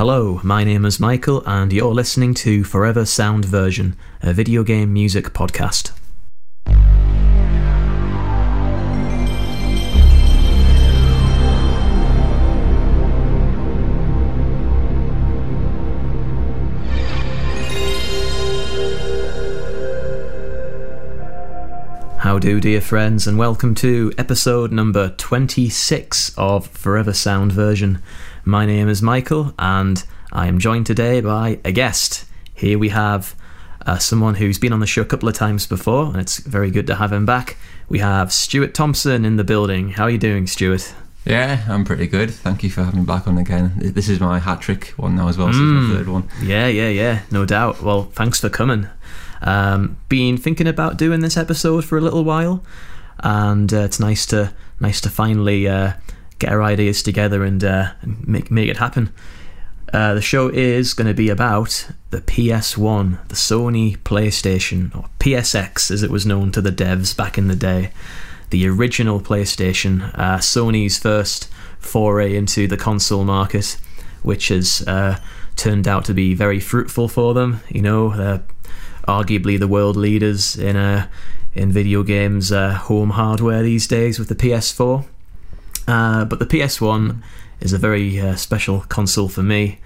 Hello, my name is Michael, and you're listening to Forever Sound Version, a video game music podcast. How do, dear friends, and welcome to episode number 26 of Forever Sound Version. My name is Michael, and I am joined today by a guest. Here we have uh, someone who's been on the show a couple of times before, and it's very good to have him back. We have Stuart Thompson in the building. How are you doing, Stuart? Yeah, I'm pretty good. Thank you for having me back on again. This is my hat trick one now as well, so Mm. it's my third one. Yeah, yeah, yeah, no doubt. Well, thanks for coming. Um, been thinking about doing this episode for a little while, and uh, it's nice to nice to finally uh, get our ideas together and, uh, make make it happen. Uh, the show is going to be about the PS1, the Sony PlayStation, or PSX as it was known to the devs back in the day, the original PlayStation, uh, Sony's first foray into the console market, which has uh, turned out to be very fruitful for them. You know, they're arguably the world leaders in uh, in video games uh, home hardware these days with the PS4. Uh, but the PS1 is a very uh, special console for me,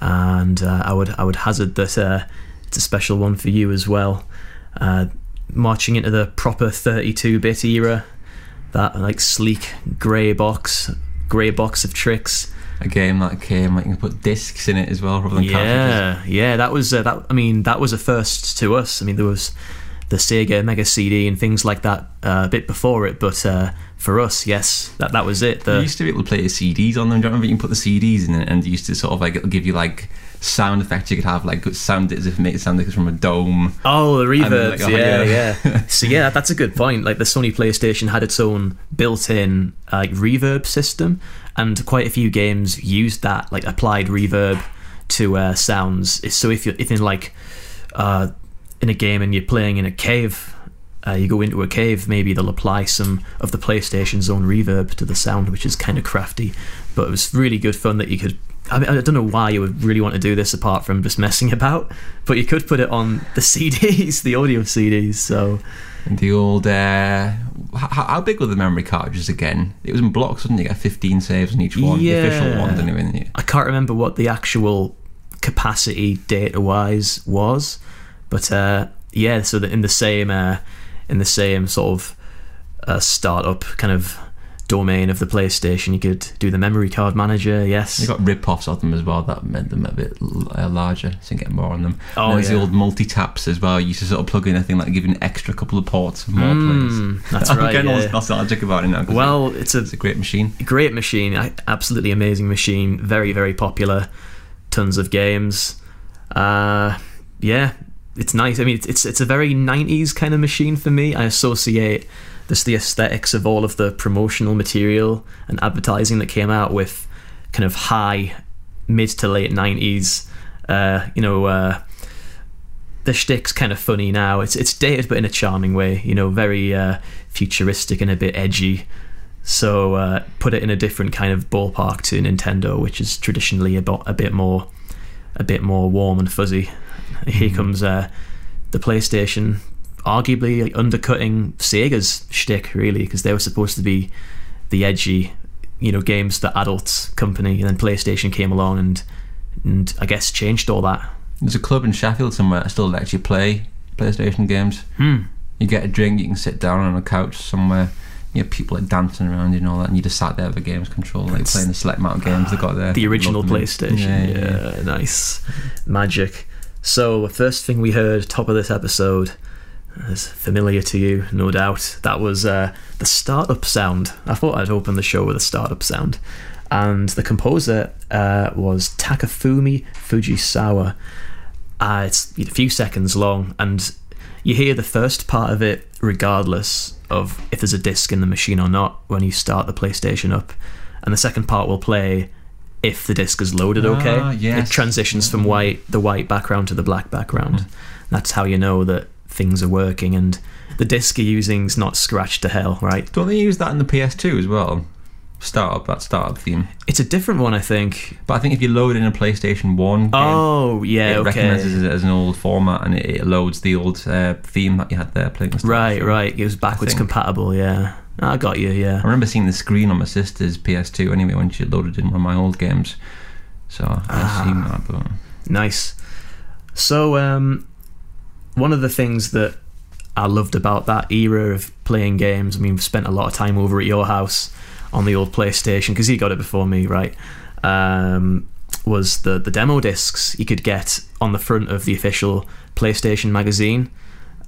and uh, I would I would hazard that uh, it's a special one for you as well. Uh, marching into the proper 32-bit era, that like sleek grey box, grey box of tricks. A game that came, like you can put discs in it as well rather than cartridges. Yeah, yeah, that was uh, that. I mean, that was a first to us. I mean, there was the Sega Mega CD and things like that uh, a bit before it, but uh, for us, yes, that that was it. You used to be able to play the CDs on them. Do you remember you can put the CDs in it and used to sort of like it'll give you like sound effects you could have like sound as if it made it sound like it's from a dome. oh, the reverbs, like, oh, yeah, yeah. yeah. so yeah, that's a good point. Like the Sony PlayStation had its own built-in like reverb system, and quite a few games used that like applied reverb to uh, sounds. So if you're if in like uh, in a game and you're playing in a cave. Uh, you go into a cave, maybe they'll apply some of the PlayStation's own reverb to the sound, which is kind of crafty. But it was really good fun that you could. I, mean, I don't know why you would really want to do this apart from just messing about, but you could put it on the CDs, the audio CDs. So And the old uh, how, how big were the memory cartridges again? It was in blocks, wasn't it? You got 15 saves on each one. The official Yeah. one, didn't you? I can't remember what the actual capacity data wise was, but uh, yeah, so that in the same uh, in the same sort of uh, startup kind of domain of the PlayStation, you could do the memory card manager. Yes, You got rip-offs of them as well that made them a bit uh, larger, so you can get more on them. Oh, and there's yeah. the old multi-taps as well. You used to sort of plug in a thing like give you an extra couple of ports for more Mm, players. that's I'm right, getting all nostalgic about it now. well, it's a it's a great machine. great machine, absolutely amazing machine, very very popular, tons of games. Uh, yeah, it's nice. I mean, it's it's, it's a very '90s kind of machine for me. I associate this the aesthetics of all of the promotional material and advertising that came out with kind of high mid to late '90s. Uh, you know. Uh, the shtick's kind of funny now. It's it's dated, but in a charming way. You know, very uh, futuristic and a bit edgy. So uh, put it in a different kind of ballpark to Nintendo, which is traditionally a, bo- a bit more, a bit more warm and fuzzy. Here comes uh, the PlayStation, arguably undercutting Sega's shtick really, because they were supposed to be the edgy, you know, games the adults company, and then PlayStation came along and and I guess changed all that. There's a club in Sheffield somewhere that still lets you play PlayStation games. Hmm. You get a drink, you can sit down on a couch somewhere. You know, people are dancing around you and all that, and you just sat there with a games controller, like playing the select amount of games they got there. the original. PlayStation. Yeah, Yeah, yeah. nice. Magic. So, first thing we heard, top of this episode, is familiar to you, no doubt. That was uh, the startup sound. I thought I'd open the show with a startup sound. And the composer uh, was Takafumi Fujisawa. Uh, it's a few seconds long, and you hear the first part of it regardless of if there's a disc in the machine or not when you start the PlayStation up. And the second part will play if the disc is loaded okay. Ah, yes. It transitions from white the white background to the black background. That's how you know that things are working and the disc you're using is not scratched to hell, right? Don't they use that in the PS2 as well? startup that startup theme. It's a different one, I think. But I think if you load in a PlayStation One, game, Oh, yeah, it okay. recognizes it as an old format and it, it loads the old uh, theme that you had there playing. Right, right. It was backwards compatible, yeah. I got you, yeah. I remember seeing the screen on my sister's PS2 anyway when she loaded in one of my old games. So I've Ah. seen that, but Nice. So, um, one of the things that I loved about that era of playing games, I mean, we've spent a lot of time over at your house on the old PlayStation because you got it before me, right? Um, was the the demo discs you could get on the front of the official PlayStation magazine,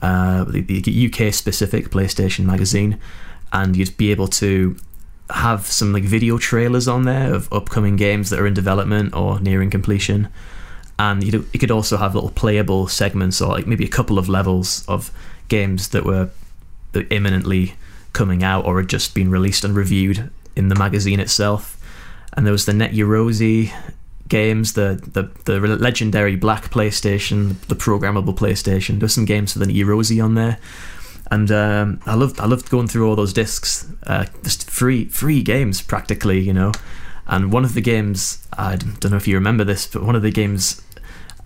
uh, the, the UK specific PlayStation magazine, and you'd be able to have some like video trailers on there of upcoming games that are in development or nearing completion and you could also have little playable segments or like maybe a couple of levels of games that were imminently coming out or had just been released and reviewed in the magazine itself. And there was the Net Yaroze games, the, the the legendary black PlayStation, the programmable PlayStation. There's some games for the Yaroze on there. And um, I loved I loved going through all those discs, uh, just free free games practically, you know. And one of the games, I don't know if you remember this, but one of the games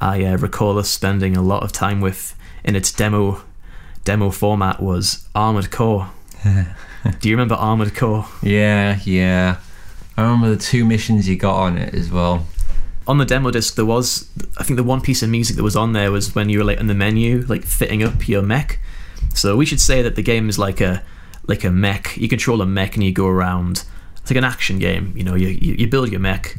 I uh, recall us spending a lot of time with in its demo demo format was Armored Core. Do you remember Armored Core? yeah, yeah. I remember the two missions you got on it as well. On the demo disc, there was I think the one piece of music that was on there was when you were like in the menu, like fitting up your mech. So we should say that the game is like a like a mech. You control a mech and you go around. It's like an action game. You know, you you, build your mech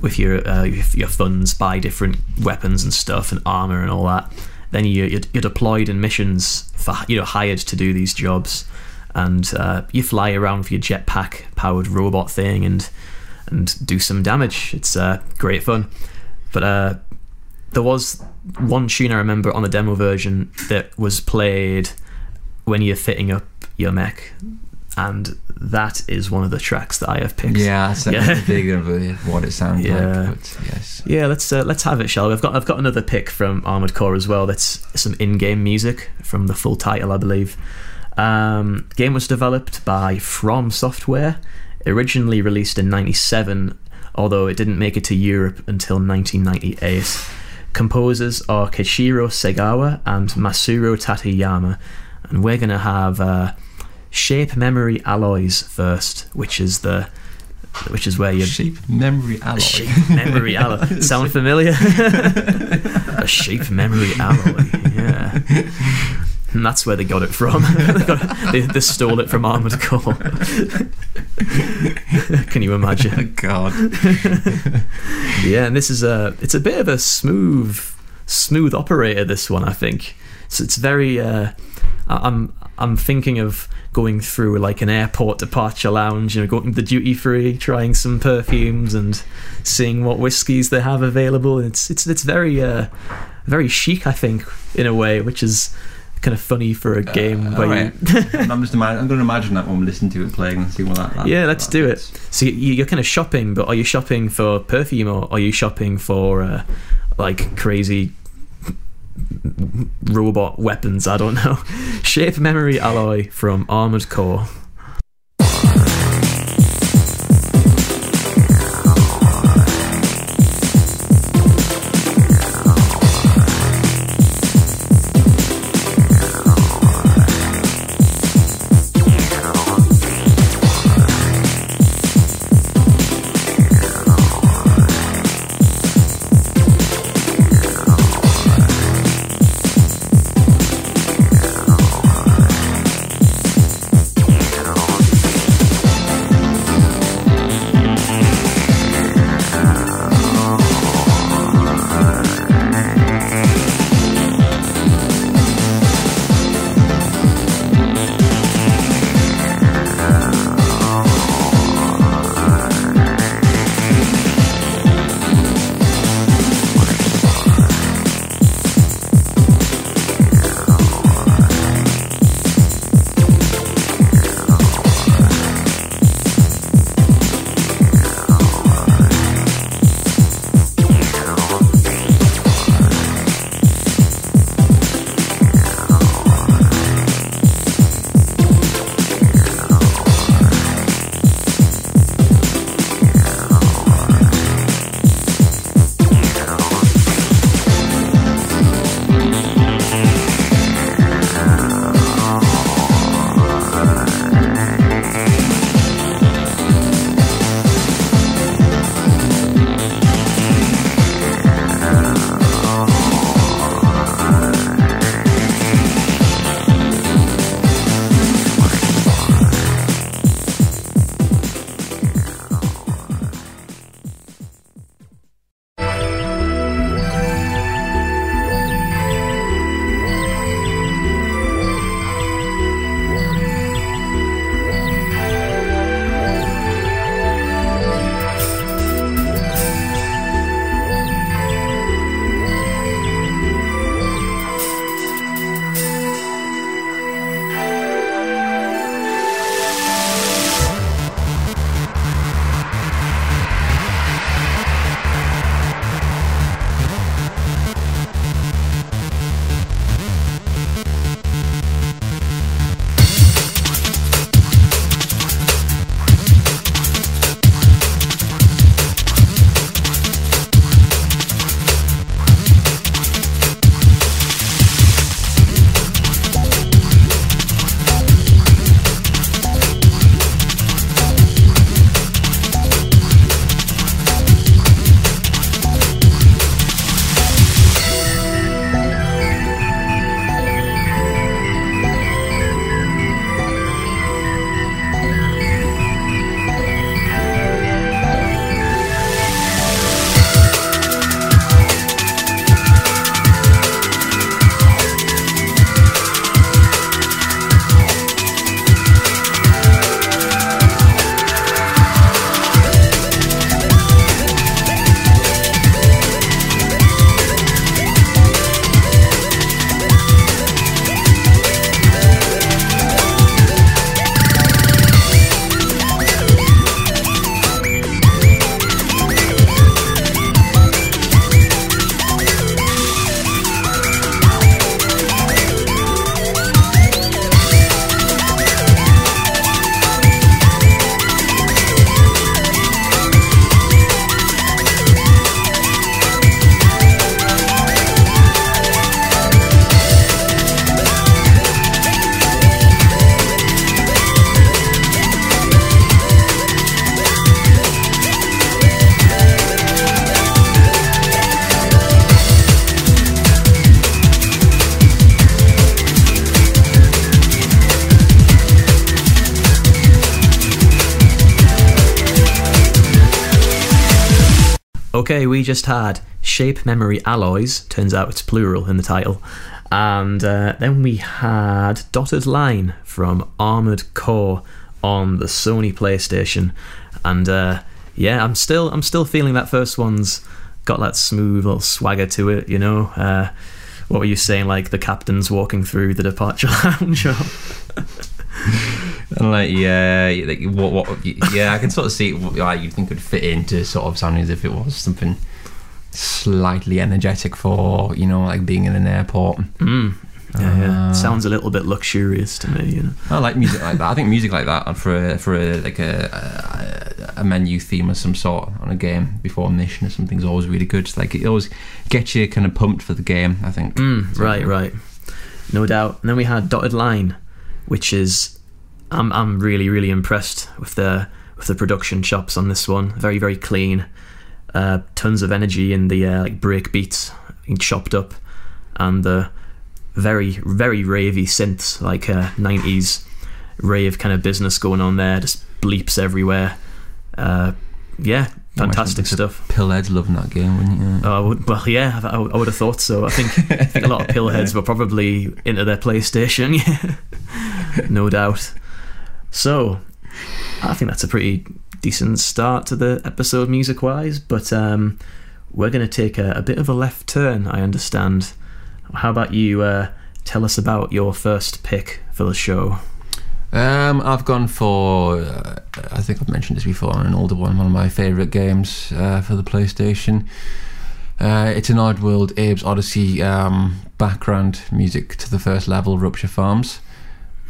with your uh, your funds, buy different weapons and stuff and armor and all that. Then you you're, you're deployed in missions for you know hired to do these jobs, and uh, you fly around with your jetpack powered robot thing and and do some damage. It's uh, great fun. But uh, there was one tune I remember on the demo version that was played when you're fitting up your mech, and that is one of the tracks that I have picked. Yeah, a Yeah. big of a- what it sounds Yeah. like. But yes. Yeah, let's uh, let's have it, shall we? I've got I've got another pick from Armored Core as well. That's some in-game music from the full title, I believe. Um, game was developed by From Software, originally released in '97, although it didn't make it to Europe until 1998. Composers are Kishiro Segawa and Masuro Tateyama, and we're gonna have uh, Shape Memory Alloys first, which is the which is where you Shape memory alloy. Shape memory alloy. Sound familiar? a shape memory alloy. Yeah. And that's where they got it from. they, got, they, they stole it from Armored Core. Can you imagine? God. Yeah, and this is a it's a bit of a smooth smooth operator this one, I think. So it's very uh I'm I'm thinking of going through like an airport departure lounge, you know, going to the duty free, trying some perfumes and seeing what whiskies they have available. It's it's it's very uh very chic, I think, in a way, which is kind of funny for a game Uh, where you. I'm just ima- I'm going to imagine that when we listen to it playing and see what that. that Yeah, let's that do it. So you- you're kind of shopping, but are you shopping for perfume or are you shopping for uh, like crazy robot weapons? I don't know. Shape Memory Alloy from Armored Core. Shape Memory Alloys. Turns out it's plural in the title. And uh, then we had Dotted Line from Armored Core on the Sony PlayStation. And uh, yeah, I'm still I'm still feeling that first one's got that smooth little swagger to it. You know, uh, what were you saying? Like the captain's walking through the departure lounge. And like yeah, like what what yeah, I can sort of see like, you think would fit into sort of sounding as if it was something slightly energetic for you know like being in an airport. Mm. Yeah, yeah. Uh, sounds a little bit luxurious to me. You know. I like music like that. I think music like that for a, for a, like a, a a menu theme of some sort on a game before a mission or something is always really good. It's like it always gets you kind of pumped for the game. I think. Mm, So- right, right. No doubt. And then we had Dotted Line, which is I'm I'm really really impressed with the with the production chops on this one. Very very clean. Uh, tons of energy in the uh, like break beats being chopped up, and the very very ravey synths like uh, 90s rave kind of business going on there. Just bleeps everywhere. Uh, yeah, fantastic stuff. Pillheads loving that game, wouldn't you? Oh, I would, well, yeah, I, I would have thought so. I think, I think a lot of pillheads were probably into their PlayStation, yeah, no doubt. So, I think that's a pretty decent start to the episode music wise, but um, we're going to take a, a bit of a left turn, I understand. How about you uh, tell us about your first pick for the show? Um, I've gone for. Uh, I think I've mentioned this before. An older one, one of my favourite games uh, for the PlayStation. Uh, it's an Oddworld Abe's Odyssey um, background music to the first level, Rupture Farms.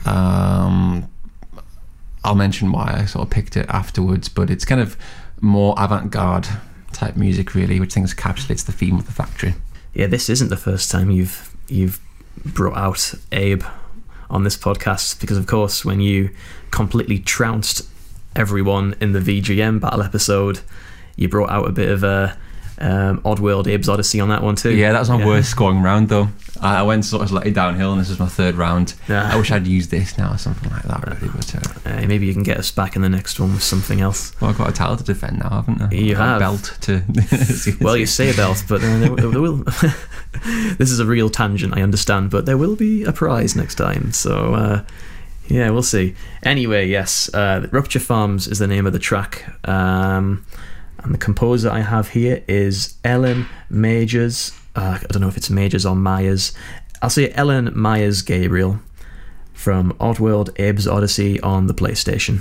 Um, I'll mention why I sort of picked it afterwards, but it's kind of more avant-garde type music, really, which I think encapsulates the theme of the factory. Yeah, this isn't the first time you've you've brought out Abe on this podcast because, of course, when you completely trounced everyone in the VGM battle episode, you brought out a bit of a um, Oddworld Abe's Odyssey on that one too. Yeah, that was my worst scoring round though. I went sort of slightly downhill, and this was my third round. Yeah. I wish I'd used this now or something like that, really. But uh, Uh, maybe you can get us back in the next one with something else. well, I've got a title to defend now, haven't I? You got a belt to. Well, you say a belt, but uh, there, there will. this is a real tangent, I understand, but there will be a prize next time. So, uh, yeah, we'll see. Anyway, yes, uh, Rupture Farms is the name of the track. Um, and the composer I have here is Ellen Majors. Uh, I don't know if it's Majors or Myers. I'll say Ellen Myers Gabriel from Oddworld Abe's Odyssey on the PlayStation.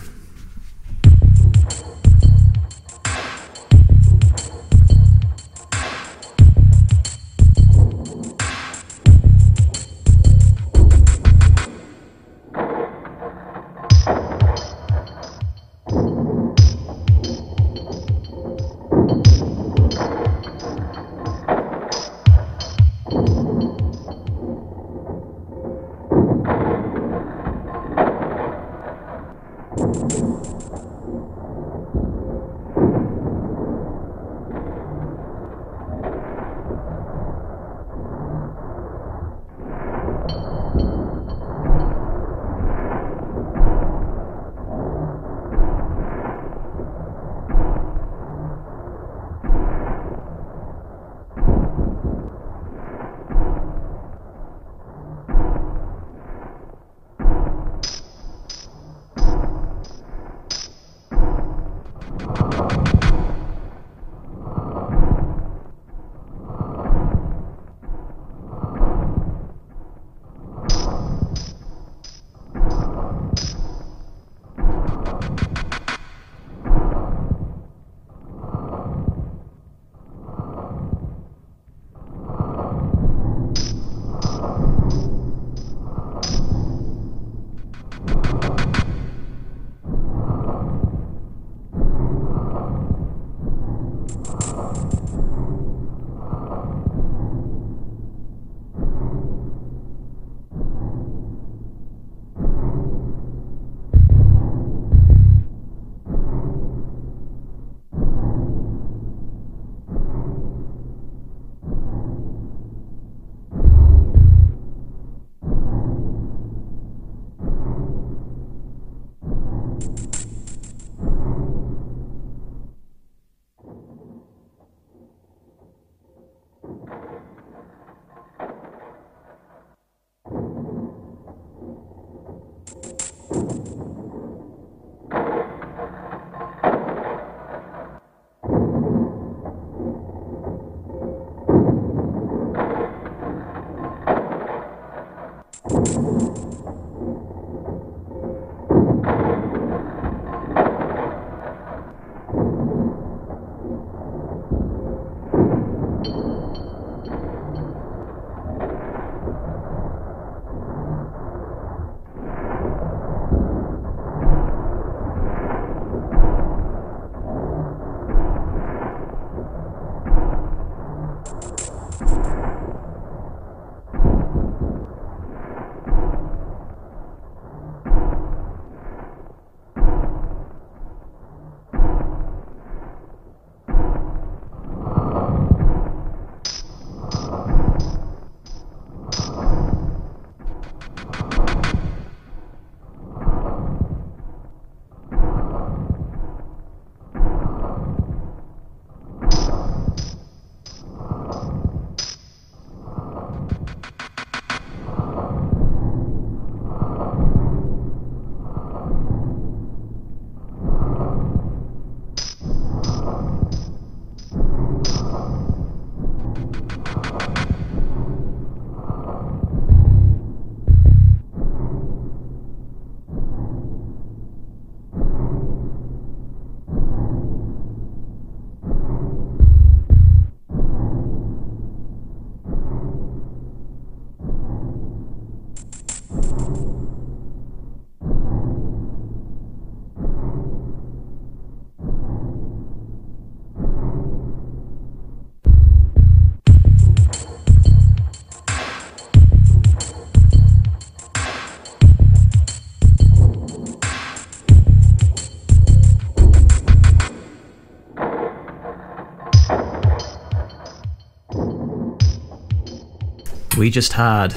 We just had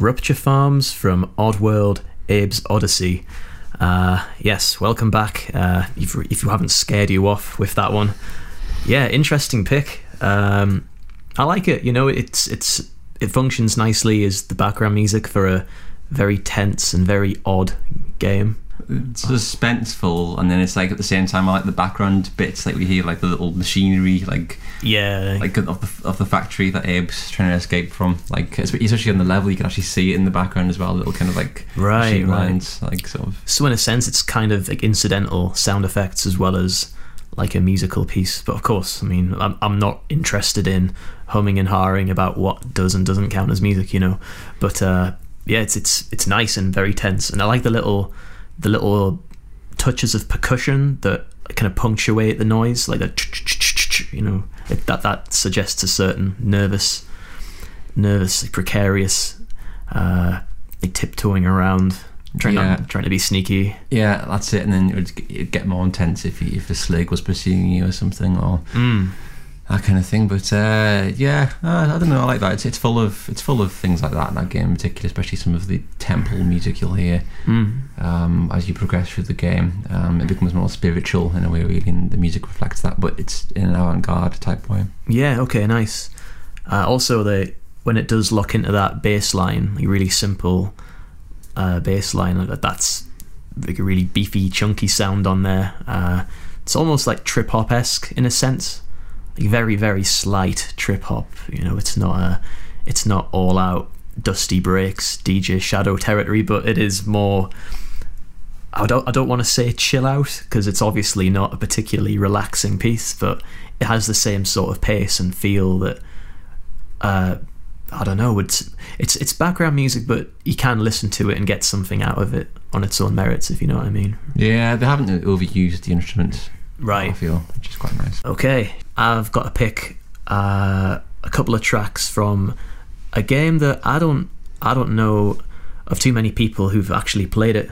Rupture Farms from Oddworld Abe's Odyssey. Uh, yes, welcome back. Uh, if, if you haven't scared you off with that one, yeah, interesting pick. Um, I like it. You know, it's it's it functions nicely as the background music for a very tense and very odd game. It's suspenseful, and then it's like at the same time, I like the background bits, like we hear like the little machinery, like Yeah, like of the of the factory that Abe's trying to escape from. Like especially on the level, you can actually see it in the background as well. Little kind of like Right, right. lines, like sort of. so in a sense, it's kind of like incidental sound effects as well as like a musical piece. But of course, I mean, I'm I'm not interested in humming and hawing about what does and doesn't count as music, you know. But uh, yeah, it's it's it's nice and very tense, and I like the little the little touches of percussion that kind of punctuate the noise, like the you know it, that that suggests a certain nervous, nervous, precarious, uh, like tiptoeing around, trying Yeah. not, trying to be sneaky. Yeah, that's it. And then it would get more intense if you, if a Slig was pursuing you or something, or Mm. That kind of thing. But uh, yeah, uh, I don't know. I like that. It's, it's full of it's full of things like that in that game, in particular, especially some of the temple music you'll hear Mm. um, as you progress through the game. Um, it becomes more spiritual in a way, really, and the music reflects that. But it's in an avant-garde type way. Yeah. Okay. Nice. Uh, also, the when it does lock into that bass line, like really simple uh, bass line, like that's like a really beefy, chunky sound on there. Uh, it's almost like trip hop esque in a sense, very, very slight trip hop. You know, it's not a, it's not all out dusty breaks DJ Shadow territory, but it is more. I don't, I don't want to say chill out because it's obviously not a particularly relaxing piece, but it has the same sort of pace and feel that uh, I don't know. It's it's it's background music, but you can listen to it and get something out of it on its own merits, if you know what I mean. Yeah, they haven't overused the instruments. I Right. feel, which is quite nice. Okay. I've got to pick uh, a couple of tracks from a game that I don't I don't know of too many people who've actually played it,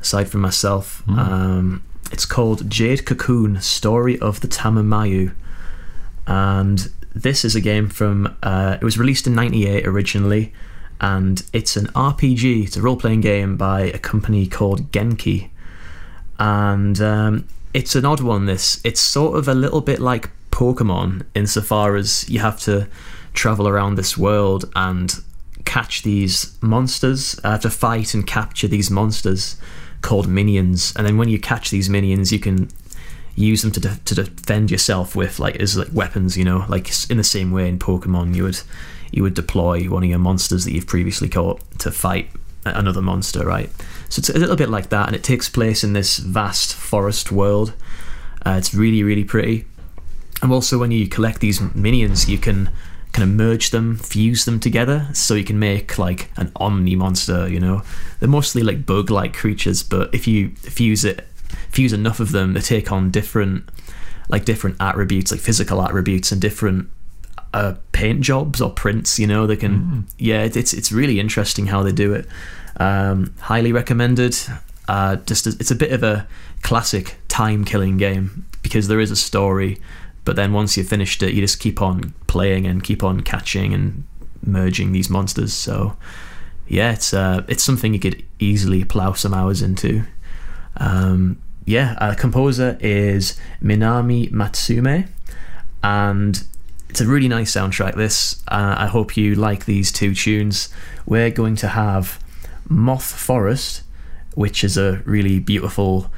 aside from myself. Hmm. Um, it's called Jade Cocoon: Story of the Tamamayu, and this is a game from. Uh, it was released in '98 originally, and it's an RPG. It's a role-playing game by a company called Genki, and um, it's an odd one. This it's sort of a little bit like Pokemon insofar as you have to travel around this world and catch these monsters. Uh, to fight and capture these monsters called minions, and then when you catch these minions, you can use them to de- to defend yourself with like as like weapons. You know, like in the same way in Pokemon, you would you would deploy one of your monsters that you've previously caught to fight another monster, right? So it's a little bit like that, and it takes place in this vast forest world. Uh, it's really really pretty. And also, when you collect these minions, you can kind of merge them, fuse them together, so you can make like an omni monster. You know, they're mostly like bug-like creatures, but if you fuse it, fuse enough of them, they take on different, like different attributes, like physical attributes, and different uh, paint jobs or prints. You know, they can. Yeah, it's it's really interesting how they do it. Um, highly recommended. Uh, just it's a bit of a classic time killing game because there is a story, but then once you've finished it, you just keep on playing and keep on catching and merging these monsters. So yeah, it's uh, it's something you could easily plow some hours into. Um, yeah, uh, composer is Minami Matsume, and it's a really nice soundtrack. This, uh, I hope you like these two tunes. We're going to have Moth Forest, which is a really beautiful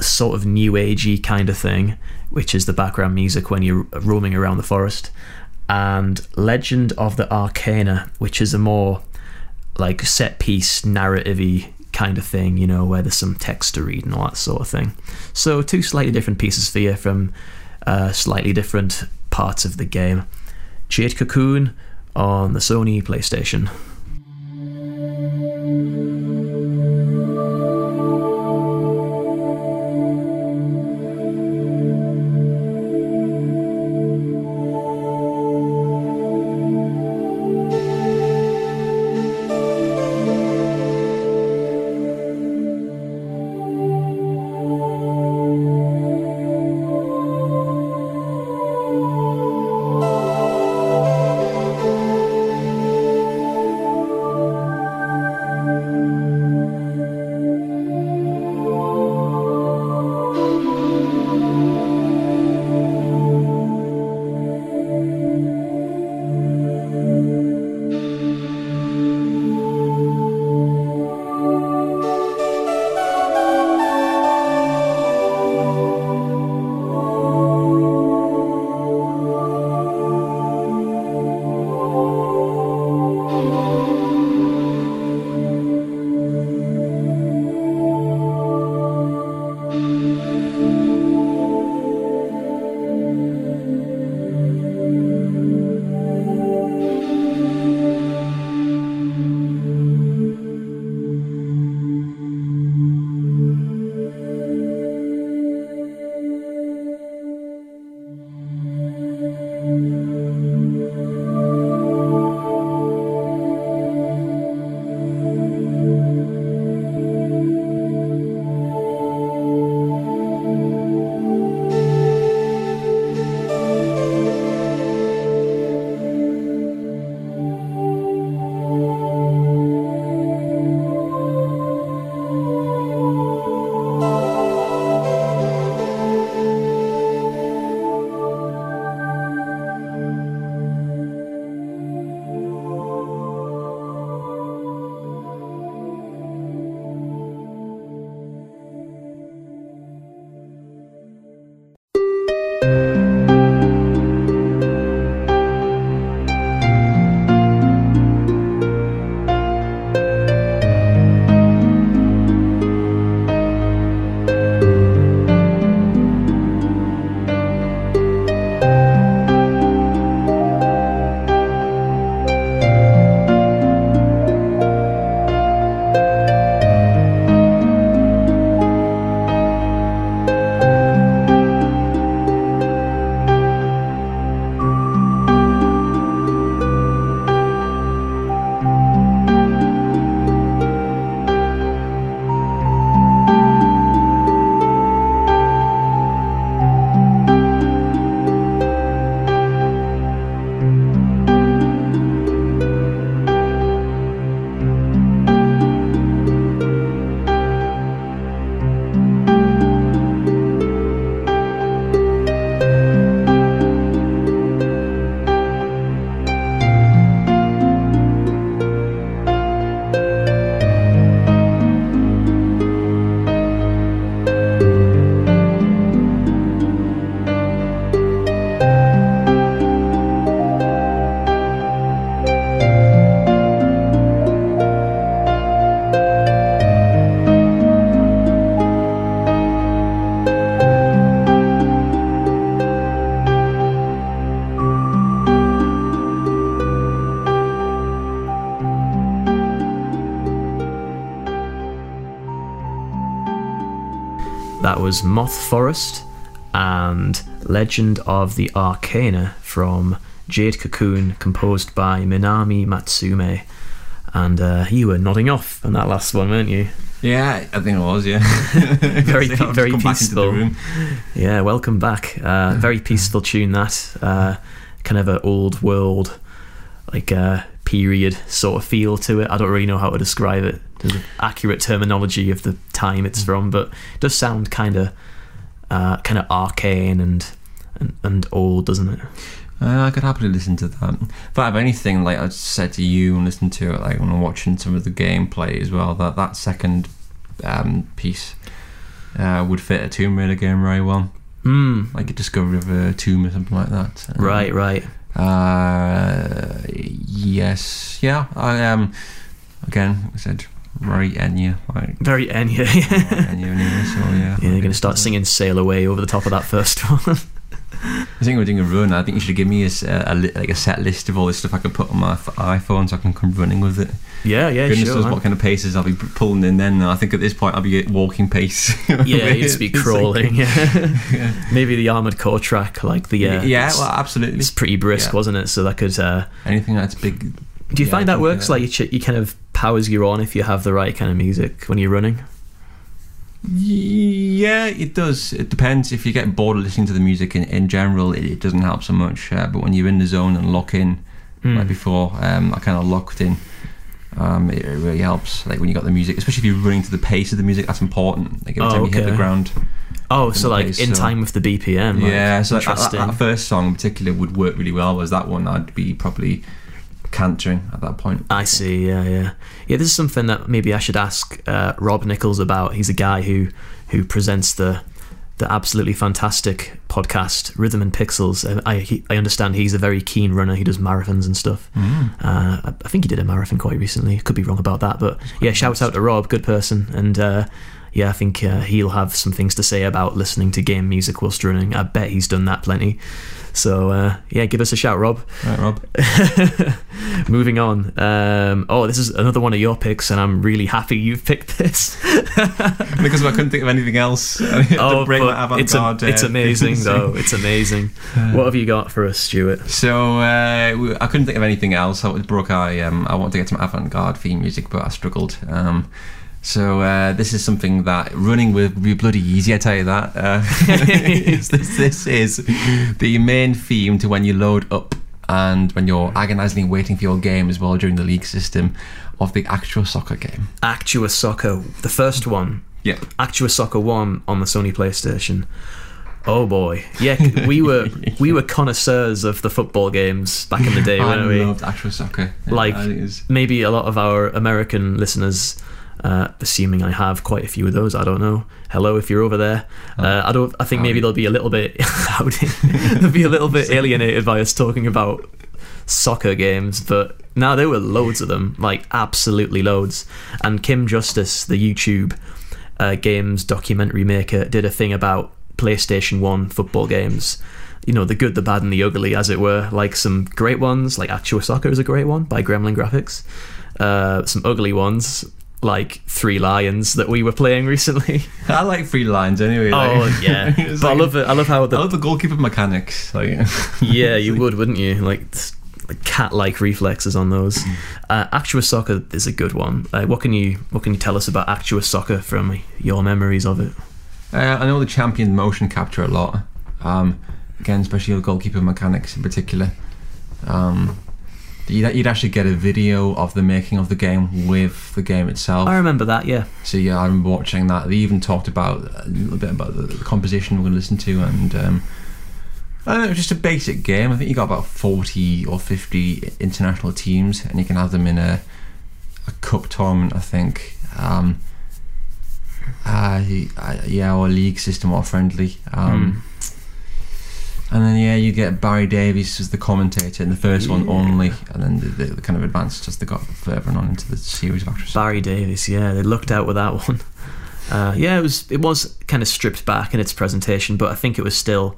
sort of new agey kind of thing, which is the background music when you're roaming around the forest, and Legend of the Arcana, which is a more like set piece narrative kind of thing, you know, where there's some text to read and all that sort of thing. So two slightly different pieces for you from uh, slightly different parts of the game. Jade Cocoon on the Sony PlayStation thank you That was Moth Forest and Legend of the Arcana from Jade Cocoon, composed by Minami Matsume. And uh, you were nodding off on that last one, weren't you? Yeah, I think it was. Yeah, Very pe- very come back into the peaceful. Yeah, welcome back. Uh, very peaceful tune that. Uh, kind of an old world, like uh, period sort of feel to it. I don't really know how to describe it. There's an accurate terminology of the time it's from, but it does sound kind of, uh, kind of arcane and, and and old, doesn't it? Uh, I could happily listen to that. If I have anything, like I said to you and listened to it, like when I'm watching some of the gameplay as well, that that second um, piece uh, would fit a Tomb Raider game very well, Mm, like a Discovery of a Tomb or something like that. Um, right, right. Uh, yes, yeah. I um, again, I said very Enya, like Very Enya. Enya. So yeah, yeah, you're gonna start singing "Sail Away" over the top of that first one. I think we're doing a run. I think you should give me a, a li- like a set list of all this stuff I could put on my iPhone so I can come running with it. yeah, yeah, Goodness sure. knows man. what kind of paces I'll be pulling in then. I think at this point I'll be at walking pace. Yeah, you'd be It's like- crawling. yeah, Maybe the armored core track, like the uh, yeah, well, absolutely. it's pretty brisk, Yeah. wasn't it? So that could. Uh, Anything that's big. do you Yeah, find that works? Like you, ch- you kind of powers you on if you have the right kind of music when you're running. Yeah, it does. It depends. If you get bored of listening to the music in, in general, it, it doesn't help so much. Uh, but when you're in the zone and lock in, Mm. like before, um, I kind of locked in. Um, it, it really helps. Like when you got the music, especially if you're running to the pace of the music, that's important. Like every Oh, time you hit the ground. Oh, so like in so- time with the BPM. Like, yeah, so that, that, that first song in particular would work really well. Was that one I'd be probably cantering at that point. I see. Yeah, yeah, yeah. This is something that maybe I should ask uh, Rob Nichols about. He's a guy who who presents the the absolutely fantastic podcast Rhythm and Pixels. And I he, I understand he's a very keen runner. He does marathons and stuff. Mm. Uh, I- I think he did a marathon quite recently. Could be wrong about that, but yeah. Shout out to Rob, good person, and uh, yeah, I think uh, he'll have some things to say about listening to game music whilst running. I bet he's done that plenty. So uh, yeah, give us a shout, Rob. Right, Rob. Moving on. Um, oh, this is another one of your picks, and I'm really happy you've picked this. because I couldn't think of anything else. oh, bring but that it's, a- it's uh, amazing though. It's amazing. what have you got for us, Stuart? So uh, I couldn't think of anything else. I, Brooke, I um, I wanted to get some avant-garde theme music, but I struggled. Um, so uh, this is something that running with would be bloody easy. I tell you that. Uh, this, this is the main theme to when you load up and when you're agonisingly waiting for your game as well during the league system of the Actua Soccer game. Actua Soccer, the first one. Yeah. Actua Soccer One on the Sony PlayStation. Oh boy, yeah, we were we were connoisseurs of the football games back in the day, I weren't we? loved Actua Soccer. Yeah, Like- I think it was- maybe a lot of our American listeners, uh, assuming I have quite a few of those, I don't know. Hello, if you're over there. Uh, I don't. I think maybe they'll be a little bit. they'll be a little bit alienated by us talking about soccer games, but now there were loads of them, like absolutely loads. And Kim Justice, the YouTube uh, games documentary maker, did a thing about PlayStation One football games. You know, the good, the bad, and the ugly, as it were. Like some great ones, like Actua Soccer is a great one by Gremlin Graphics. Uh, some ugly ones, like Three Lions that we were playing recently. I like Three Lions anyway. oh like- yeah, but I love it. I love how the I love the goalkeeper mechanics. Like, yeah, you would, wouldn't you? Like like cat-like reflexes on those. Uh, Actua Soccer is a good one. Uh, what can you what can you tell us about Actua Soccer from your memories of it? Uh, I know the champion motion capture a lot. Um, again, especially the goalkeeper mechanics in particular. Um, you'd, you'd actually get a video of the making of the game with the game itself. I remember that. Yeah. So yeah, I remember watching that. They even talked about a little bit about the, the composition we're going to listen to, and um, I don't know, just a basic game. I think you got about forty or fifty international teams, and you can have them in a a cup tournament. I think. Um, uh, uh, yeah, or league system or friendly. Um, And then yeah, you get Barry Davies as the commentator in the first one only, and then the, kind of advanced as they got further and on into the series of actresses. Barry Davies, yeah, they looked out with that one. Uh, yeah, it was it was kind of stripped back in its presentation, but I think it was still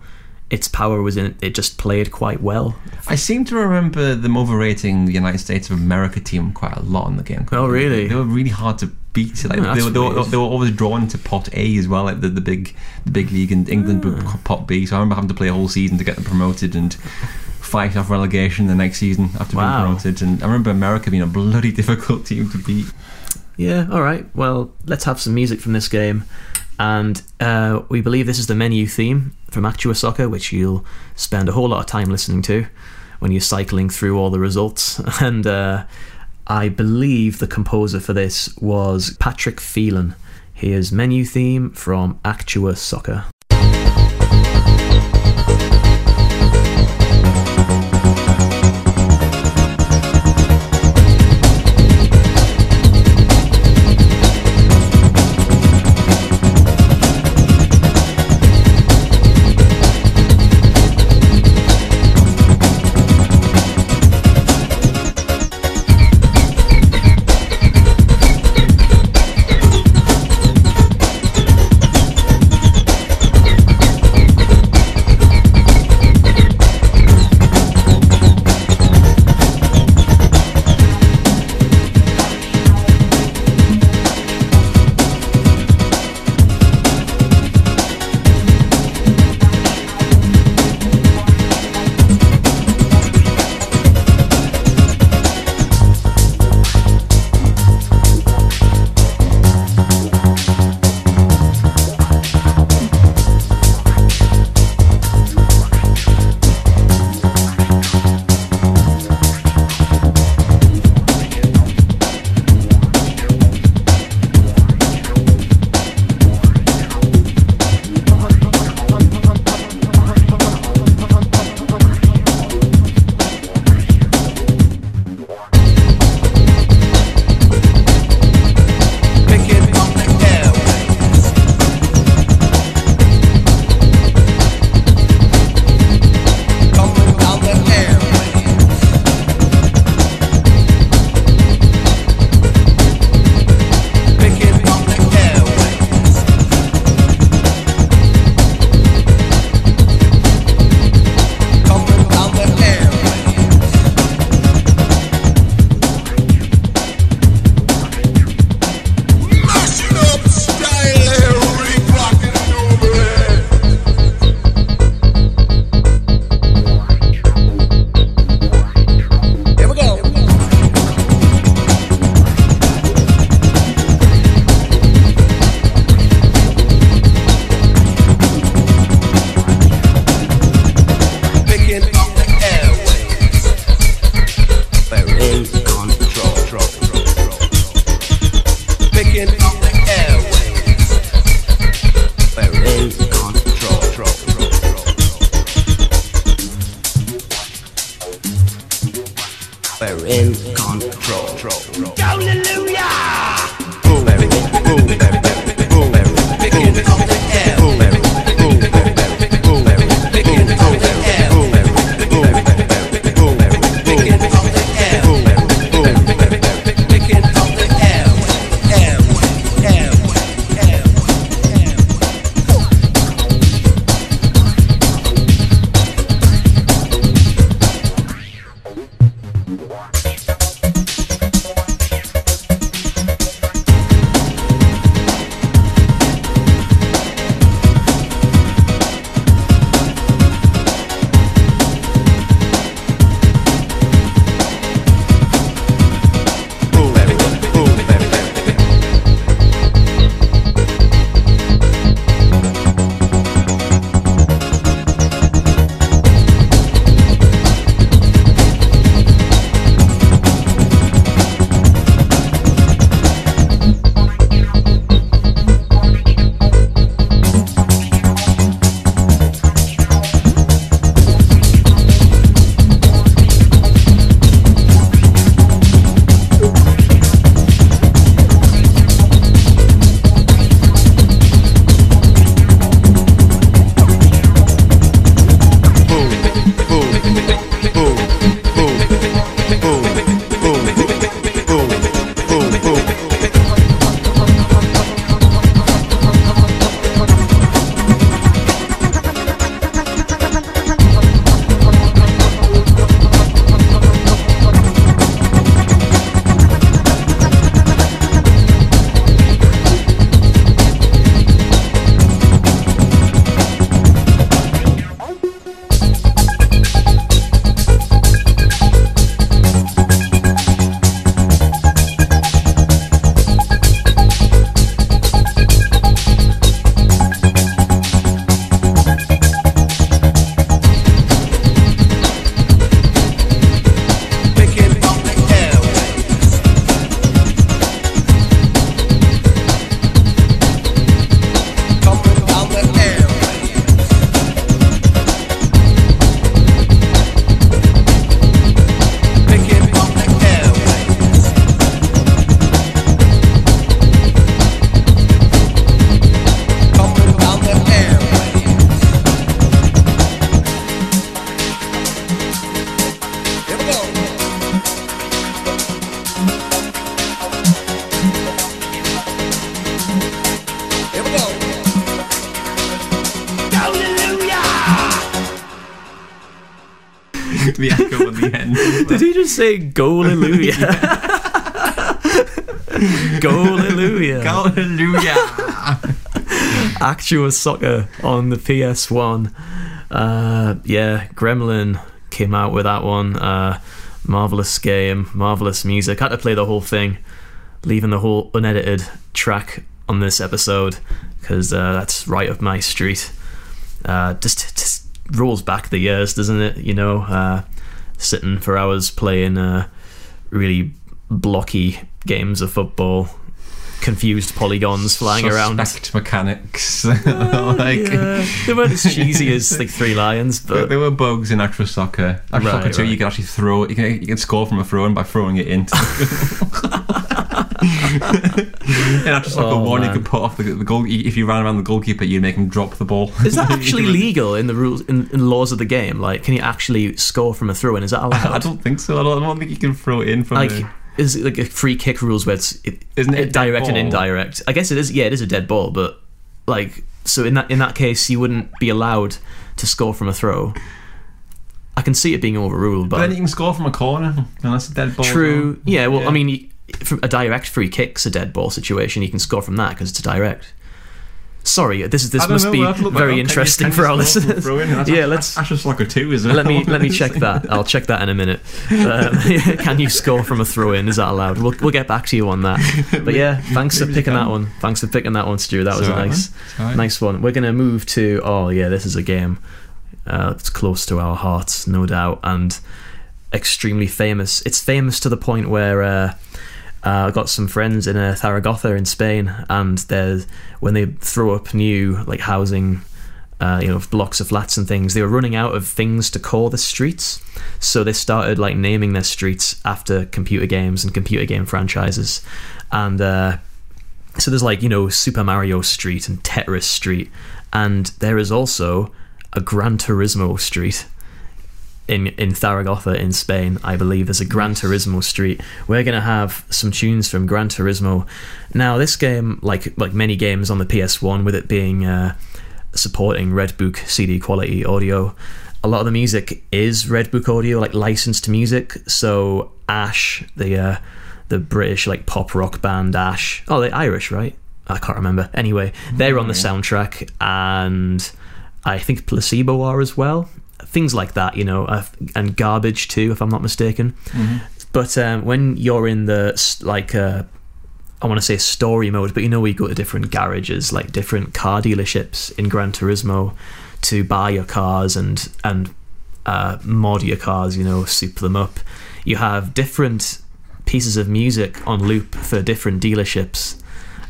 its power was in it. It just played quite well. I seem to remember them overrating the United States of America team quite a lot in the game. Oh, really? They were really hard to beat. Like Oh, they, were, they, were, they were always drawn to Pot A as well, like the, the big the big league in England, with Pot B. So I remember having to play a whole season to get them promoted and fight off relegation the next season after Wow. being promoted. And I remember America being a bloody difficult team to beat. Yeah, all right. Well, let's have some music from this game. And uh, we believe this is the menu theme from Actua Soccer, which you'll spend a whole lot of time listening to when you're cycling through all the results. And uh, I believe the composer for this was Patrick Phelan. Here's menu theme from Actua Soccer. Say Hallelujah? Hallelujah. Hallelujah. Actua soccer on the PS1. Uh, yeah, Gremlin came out with that one. Uh, marvelous game, marvelous music. Had to play the whole thing, leaving the whole unedited track on this episode because uh, that's right up my street. Uh, just, just rolls back the years, doesn't it? You know, uh, sitting for hours playing uh, really blocky games of football, confused polygons flying around. Suspect mechanics. Uh, like, yeah, they weren't as cheesy as like Three Lions, but there were bugs in Actua Soccer. Actua Right, soccer too. You right. can actually throw. You can you can score from a throw in by throwing it into. in Actua Soccer Oh, one, you man. could put off the, the goal. If you ran around the goalkeeper, you'd make him drop the ball. is that actually legal in the rules in, in laws of the game? Like, can you actually score from a throw in? Is that allowed? I don't think so. I don't, I don't think you can throw it in from. like a, is it like a free kick rules where it's it, Isn't it a it direct and indirect? I guess it is. Yeah, it is a dead ball, but like so in that in that case, you wouldn't be allowed to score from a throw. I can see it being overruled, but but then you can score from a corner, and that's a dead ball. true. well. Yeah, well, Yeah. I mean, you- from a direct free kick's a dead ball situation. He can score from that because it's a direct. Sorry, this is this must know, be we'll have to look back very. Interesting for our score from a listeners. Yeah, let's just soccer two, isn't it? let me let me check that. I'll check that in a minute. Um, can you score from a throw in? Is that allowed? We'll we'll get back to you on that. But yeah, thanks for picking that one. Thanks for picking that one, Stu. That was a nice. Nice one. We're gonna move to oh yeah, this is a game. Uh, it's close to our hearts, no doubt, and extremely famous. It's famous to the point where. Uh, uh, I've got some friends in uh, Zaragoza in Spain, and there's when they throw up new like housing, uh, you know, blocks of flats and things, they were running out of things to call the streets, so they started like naming their streets after computer games and computer game franchises, and uh, so there's like you know Super Mario Street and Tetris Street, and there is also a Gran Turismo Street in in Zaragoza in Spain, I believe there's a Gran Turismo street. We're gonna have some tunes from Gran Turismo. Now, this game, like like many games on the PS1, with it being uh, supporting Red Book CD quality audio, a lot of the music is Red Book audio, like licensed music. So Ash, the uh, the British like pop rock band Ash, oh, they're Irish, right? I can't remember. Anyway, they're on the soundtrack, and I think Placebo are as well. Things like that, you know, uh, and Garbage too, if I'm not mistaken. But um, when you're in the like, uh, I want to say story mode, but you know, we go to different garages, like different car dealerships in Gran Turismo, to buy your cars and and uh, mod your cars, you know, soup them up. You have different pieces of music on loop for different dealerships,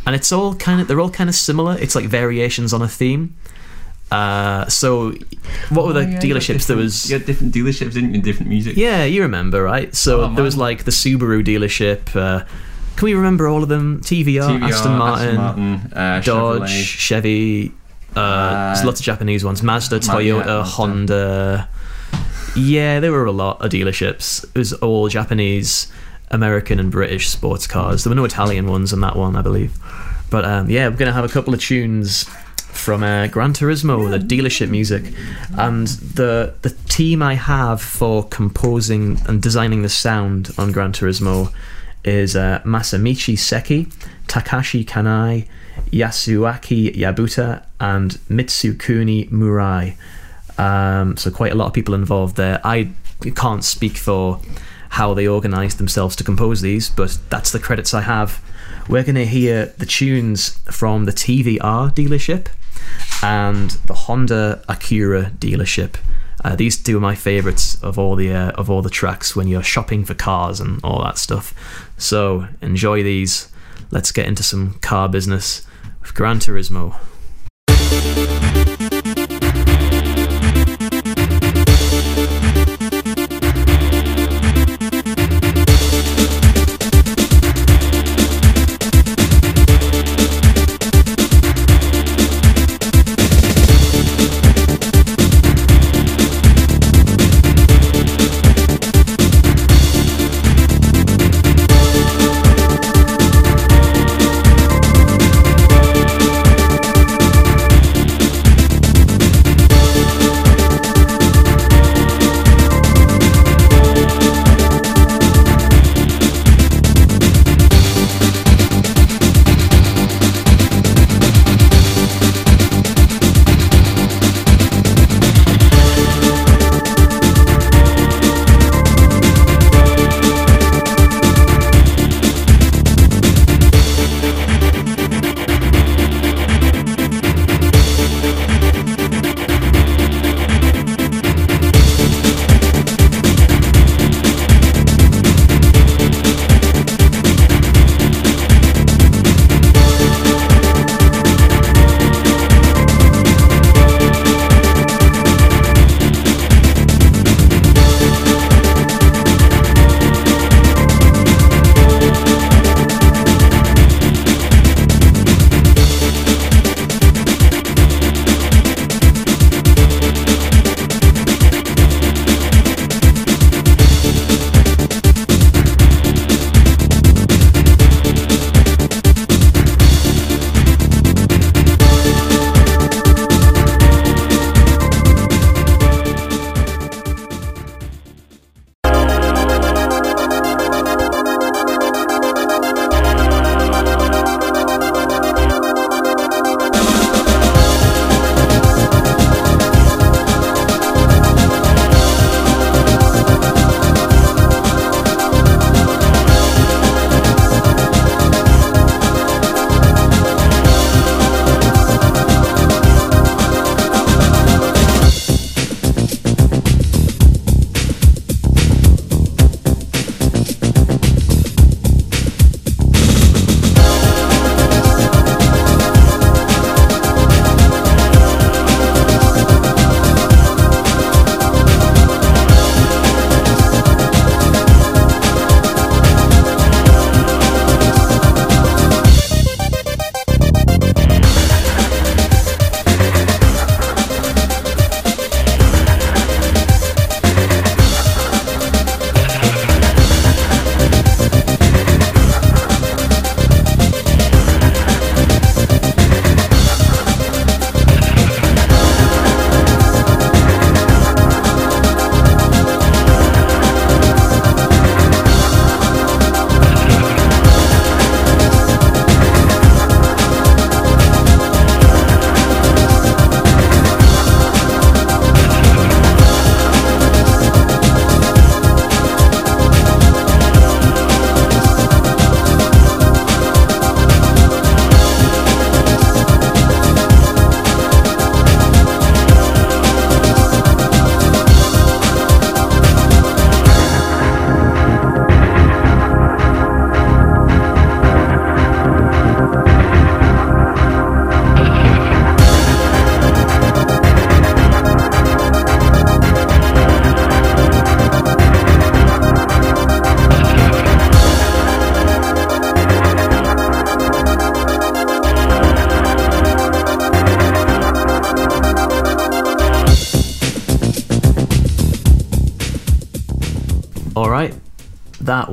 and it's all kind of they're all kind of similar. It's like variations on a theme. Uh, so, what were the Oh, yeah, dealerships? There was you got different dealerships, didn't you? Different music. yeah, you remember, right? So Oh, there was like the Subaru dealership. Uh, can we remember all of them? TVR, TVR, Aston Martin, uh, Dodge, Chevrolet. Chevy. Uh, there's Uh, lots of Japanese ones. Mazda, Toyota, yeah. Honda. Yeah, there were a lot of dealerships. It was all Japanese, American, and British sports cars. There were no Italian ones on that one, I believe. But um, yeah, we're gonna have a couple of tunes from uh, Gran Turismo, the dealership music, and the the team I have for composing and designing the sound on Gran Turismo is uh, Masamichi Seki, Takashi Kanai, Yasuaki Yabuta, and Mitsukuni Murai. Um, so quite a lot of people involved there. I can't speak for how they organised themselves to compose these, but that's the credits I have. We're going to hear the tunes from the TVR dealership and the Honda Acura dealership. Uh, these two are my favourites of all the uh, of all the tracks when you're shopping for cars and all that stuff. So enjoy these. Let's get into some car business with Gran Turismo.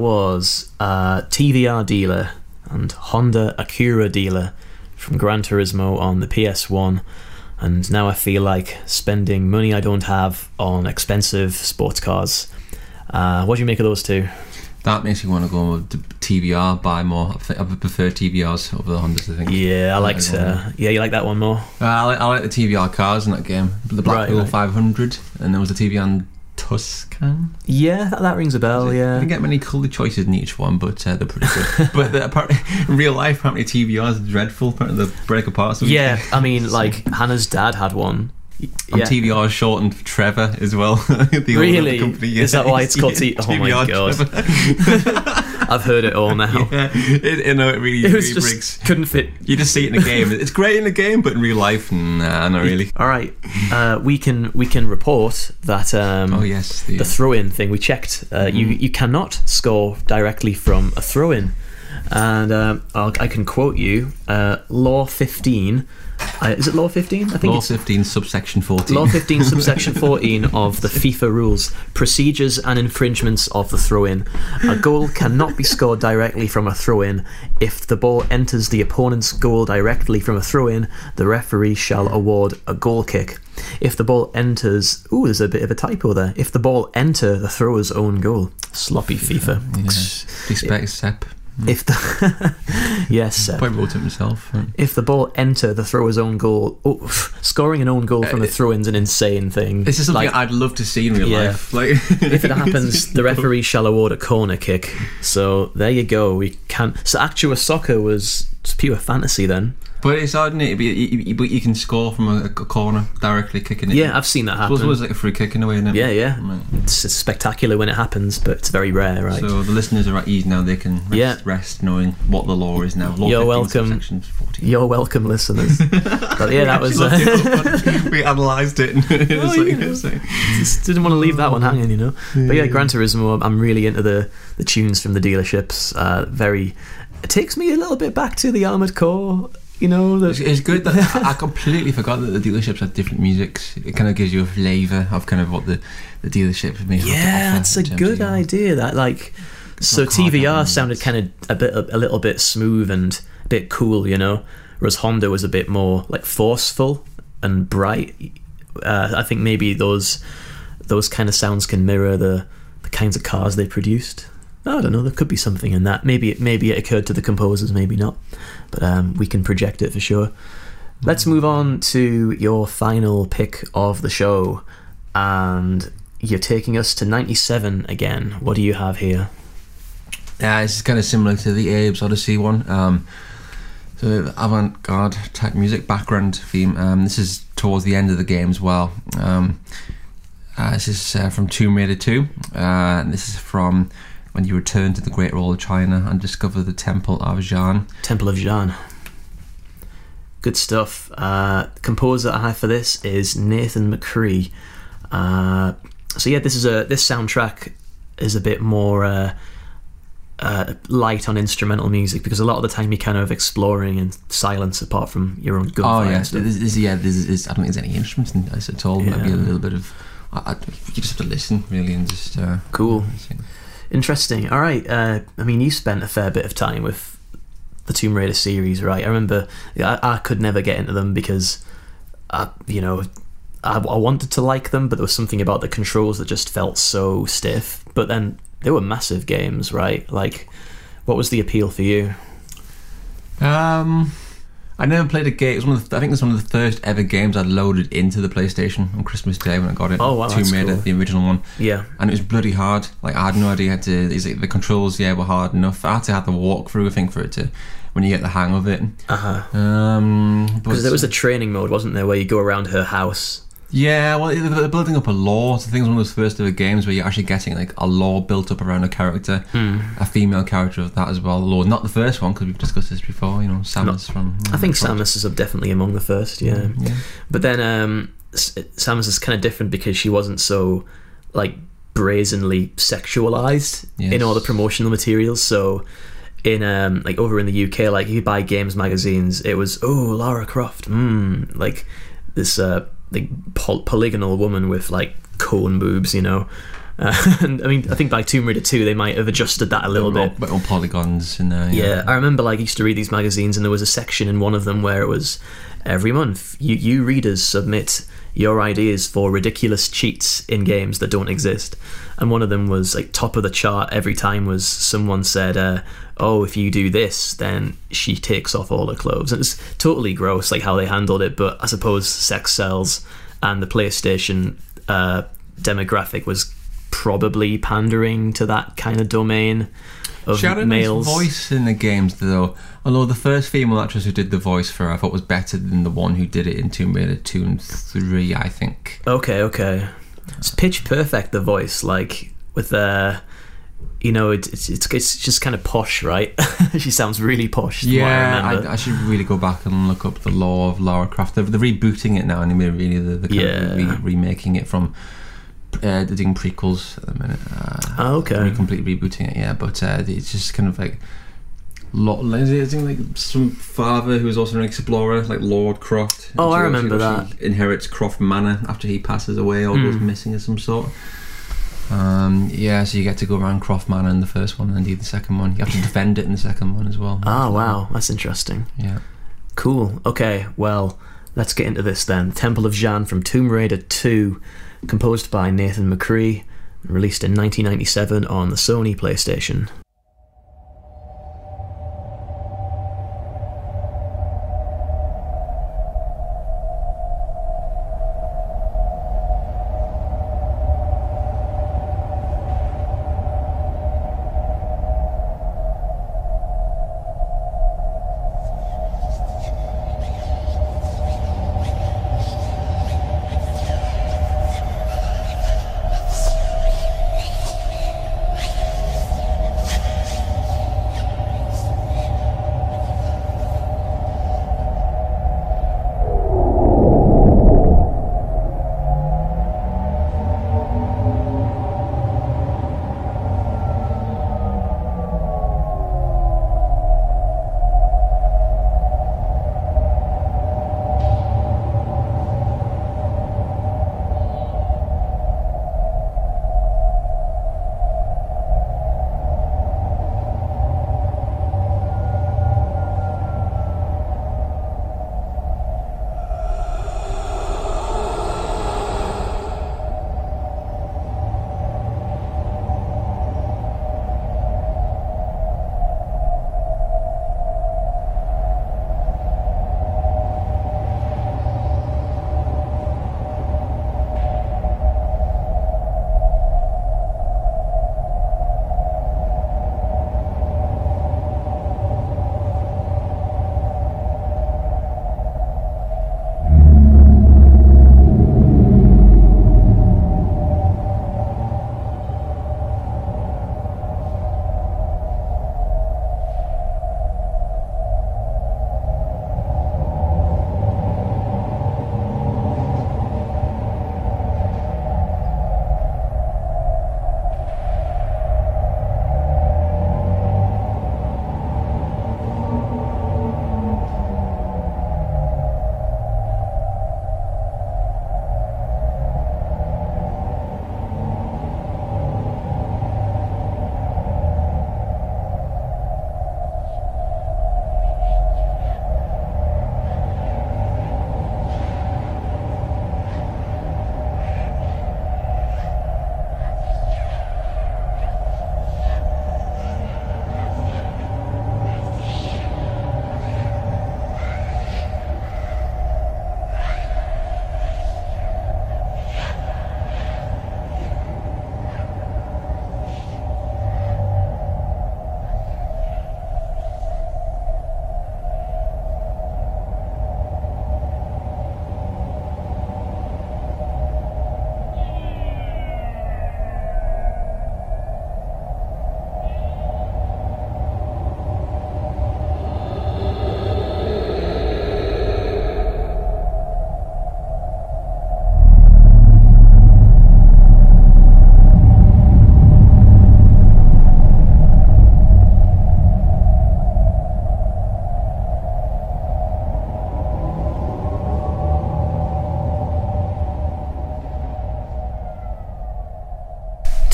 Was a TVR dealer and Honda Acura dealer from Gran Turismo on the PS1. And now I feel like spending money I don't have on expensive sports cars. Uh, what do you make of those two? That makes me want to go to the TVR, buy more. I prefer TVRs over the Hondas, I think. Yeah, I liked. like Uh, yeah, you like that one more. Uh, I, like, I like the TVR cars in that game. The Black Right, right. 500, and there was the TVR Tuscan. Yeah, that, that rings a bell. I Yeah. didn't get many colour choices in each one, but uh, they're pretty good. but the, apparently, in real life, apparently TVRs are dreadful. Apparently they break apart. Yeah, I mean, like Hannah's dad had one. And Yeah. TVR is shortened for Trevor as well. the owner of the Really? company, Is that why it's called T- oh my God. Trevor. I've heard it all now. yeah, it, you know, it really, It was really just breaks. couldn't fit. You just see it in the game. It's great in the game, but in real life, nah, not really. All right, uh, we can we can report that um, Oh yes, the, the throw-in thing we checked. Uh, You Mm-hmm. you cannot score directly from a throw-in, and um, I'll, I can quote you. Uh, law fifteen. Uh, is it law fifteen? I think Law it's 15, subsection 14. Law 15, subsection 14 of the FIFA rules procedures and infringements of the throw in. A goal cannot be scored directly from a throw in. If the ball enters the opponent's goal directly from a throw in, the referee shall award a goal kick. If the ball enters. Ooh, there's a bit of a typo there. If the ball enter the thrower's own goal. Sloppy FIFA. Yeah. Respect Sepp. Mm. If the. yes, Sepp. Probably wrote it himself. right? If the ball enter the thrower's own goal, oh, scoring an own goal from a uh, throw-in's an insane thing. This is something Like, I'd love to see in real Yeah. life. Like, if it happens, the referee shall award a corner kick. So there you go. We can't. So Actua Soccer was pure fantasy then. But it's hard, isn't it? But you, but you can score from a, a corner directly kicking it. Yeah, I've seen that It was, happen. was like a free kick in a way, isn't it? Yeah, yeah. It's it's spectacular when it happens, but it's very rare, right? So the listeners are at ease now. They can rest, Yeah. rest knowing what the law is now. Law You're welcome. You're welcome, listeners. but yeah, that was. Uh, we analysed it. It was Oh, like- you know. it was like- just didn't want to leave that one hanging, you know. But yeah, Gran Turismo. I'm really into the the tunes from the dealerships. Uh, very. It takes me a little bit back to the Armored Core. You know, It's, it's good that I completely forgot that the dealerships have different musics. It kind of gives you a flavour of kind of what the, the dealerships may yeah, that's a good of, you know, idea. That like, so TVR sounded kind of a bit a little bit smooth and a bit cool, you know, whereas Honda was a bit more like forceful and bright. Uh, I think maybe those those kind of sounds can mirror the the kinds of cars they produced. I don't know. There could be something in that. Maybe it maybe it occurred to the composers, maybe not. But um, we can project it for sure. Let's move on to your final pick of the show, and you're taking us to '97 again. What do you have here? Yeah, it's kind of similar to the Abe's Oddysee one. Um, so avant-garde type music, background theme. Um, this is towards the end of the game as well. Um, uh, this is uh, from Tomb Raider 2. Uh, this is from when you return to the Great Wall of China and discover the Temple of Xian. Temple of Xian. Good stuff. Uh, composer I have for this is Nathan McCree. Uh, so yeah, this is a this soundtrack is a bit more uh, uh, light on instrumental music because a lot of the time you're kind of exploring in silence apart from your own Oh gunfire. and yeah, this, this, yeah. This is, I don't think there's any instruments in this at all. Maybe a little bit of. I, I, you just have to listen really and just. Uh, Cool. listen. Interesting. All right. Uh, I mean, you spent a fair bit of time with the Tomb Raider series, right? I remember I, I could never get into them because, I, you know, I, I wanted to like them, but there was something about the controls that just felt so stiff. But then they were massive games, right? Like, what was the appeal for you? Um, I never played a game. It was one of the, I think it was one of the first ever games I loaded into the PlayStation on Christmas Day when I got it. Oh, wow, Tomb Raider, cool. the original one, Yeah. and it was bloody hard. Like I had no idea how to. Is it, the controls? Yeah, were hard enough. I had to have the walkthrough. I think for it to when you get the hang of it. Uh huh. Um, Because there was a training mode, wasn't there, where you go around her house? Yeah, well, they're building up a lore. So I think it was one of those first ever games where you're actually getting like a lore built up around a character, Hmm. a female character of that as well. Lore, not the first one because we've discussed this before. You know, Samus from. I think Samus is definitely among the first. Yeah. Yeah. But then um, Samus is kind of different because she wasn't so like brazenly sexualized in all the promotional materials. So in um, like over in the UK, like you buy games magazines, it was oh Lara Croft, mm, like this uh, like pol- polygonal woman with like cone boobs, you know. Uh, and I mean, I think by Tomb Raider 2, they might have adjusted that a little bit. Little polygons in there. Yeah, I remember like I used to read these magazines, and there was a section in one of them where it was every month you you readers submit your ideas for ridiculous cheats in games that don't exist, and one of them was like top of the chart every time was someone said, uh, "Oh, if you do this, then she takes off all her clothes," and it's totally gross like how they handled it, but I suppose sex sells, and the PlayStation uh, demographic was probably pandering to that kind of domain of She had a males. voice in the games, though. Although the first female actress who did the voice for her, I thought was better than the one who did it in Tomb Raider 2 and 3, I think. Okay, okay. It's pitch perfect. The voice, like with uh you know, it's it's it's just kind of posh, right? she sounds really posh. Yeah. I, I should really go back and look up the lore of Lara Croft. They're, they're rebooting it now, and they're really they're, they're kind of Yeah. re- remaking it from. Uh, they're doing prequels at the minute. Uh, Oh, okay. they're completely rebooting it, yeah. But uh, it's just kind of like. Lot, I think like some father who's also an explorer, like Lord Croft. Oh, I remember obviously Inherits Croft Manor after he passes away or goes Hmm. missing of some sort. Um, yeah, so you get to go around Croft Manor in the first one, and do the second one. You have to defend it in the second one as well. Ah, wow, that's interesting. Yeah. Cool. Okay, well, let's get into this then. Temple of Xian from Tomb Raider 2, composed by Nathan McCree, released in 1997 on the Sony PlayStation.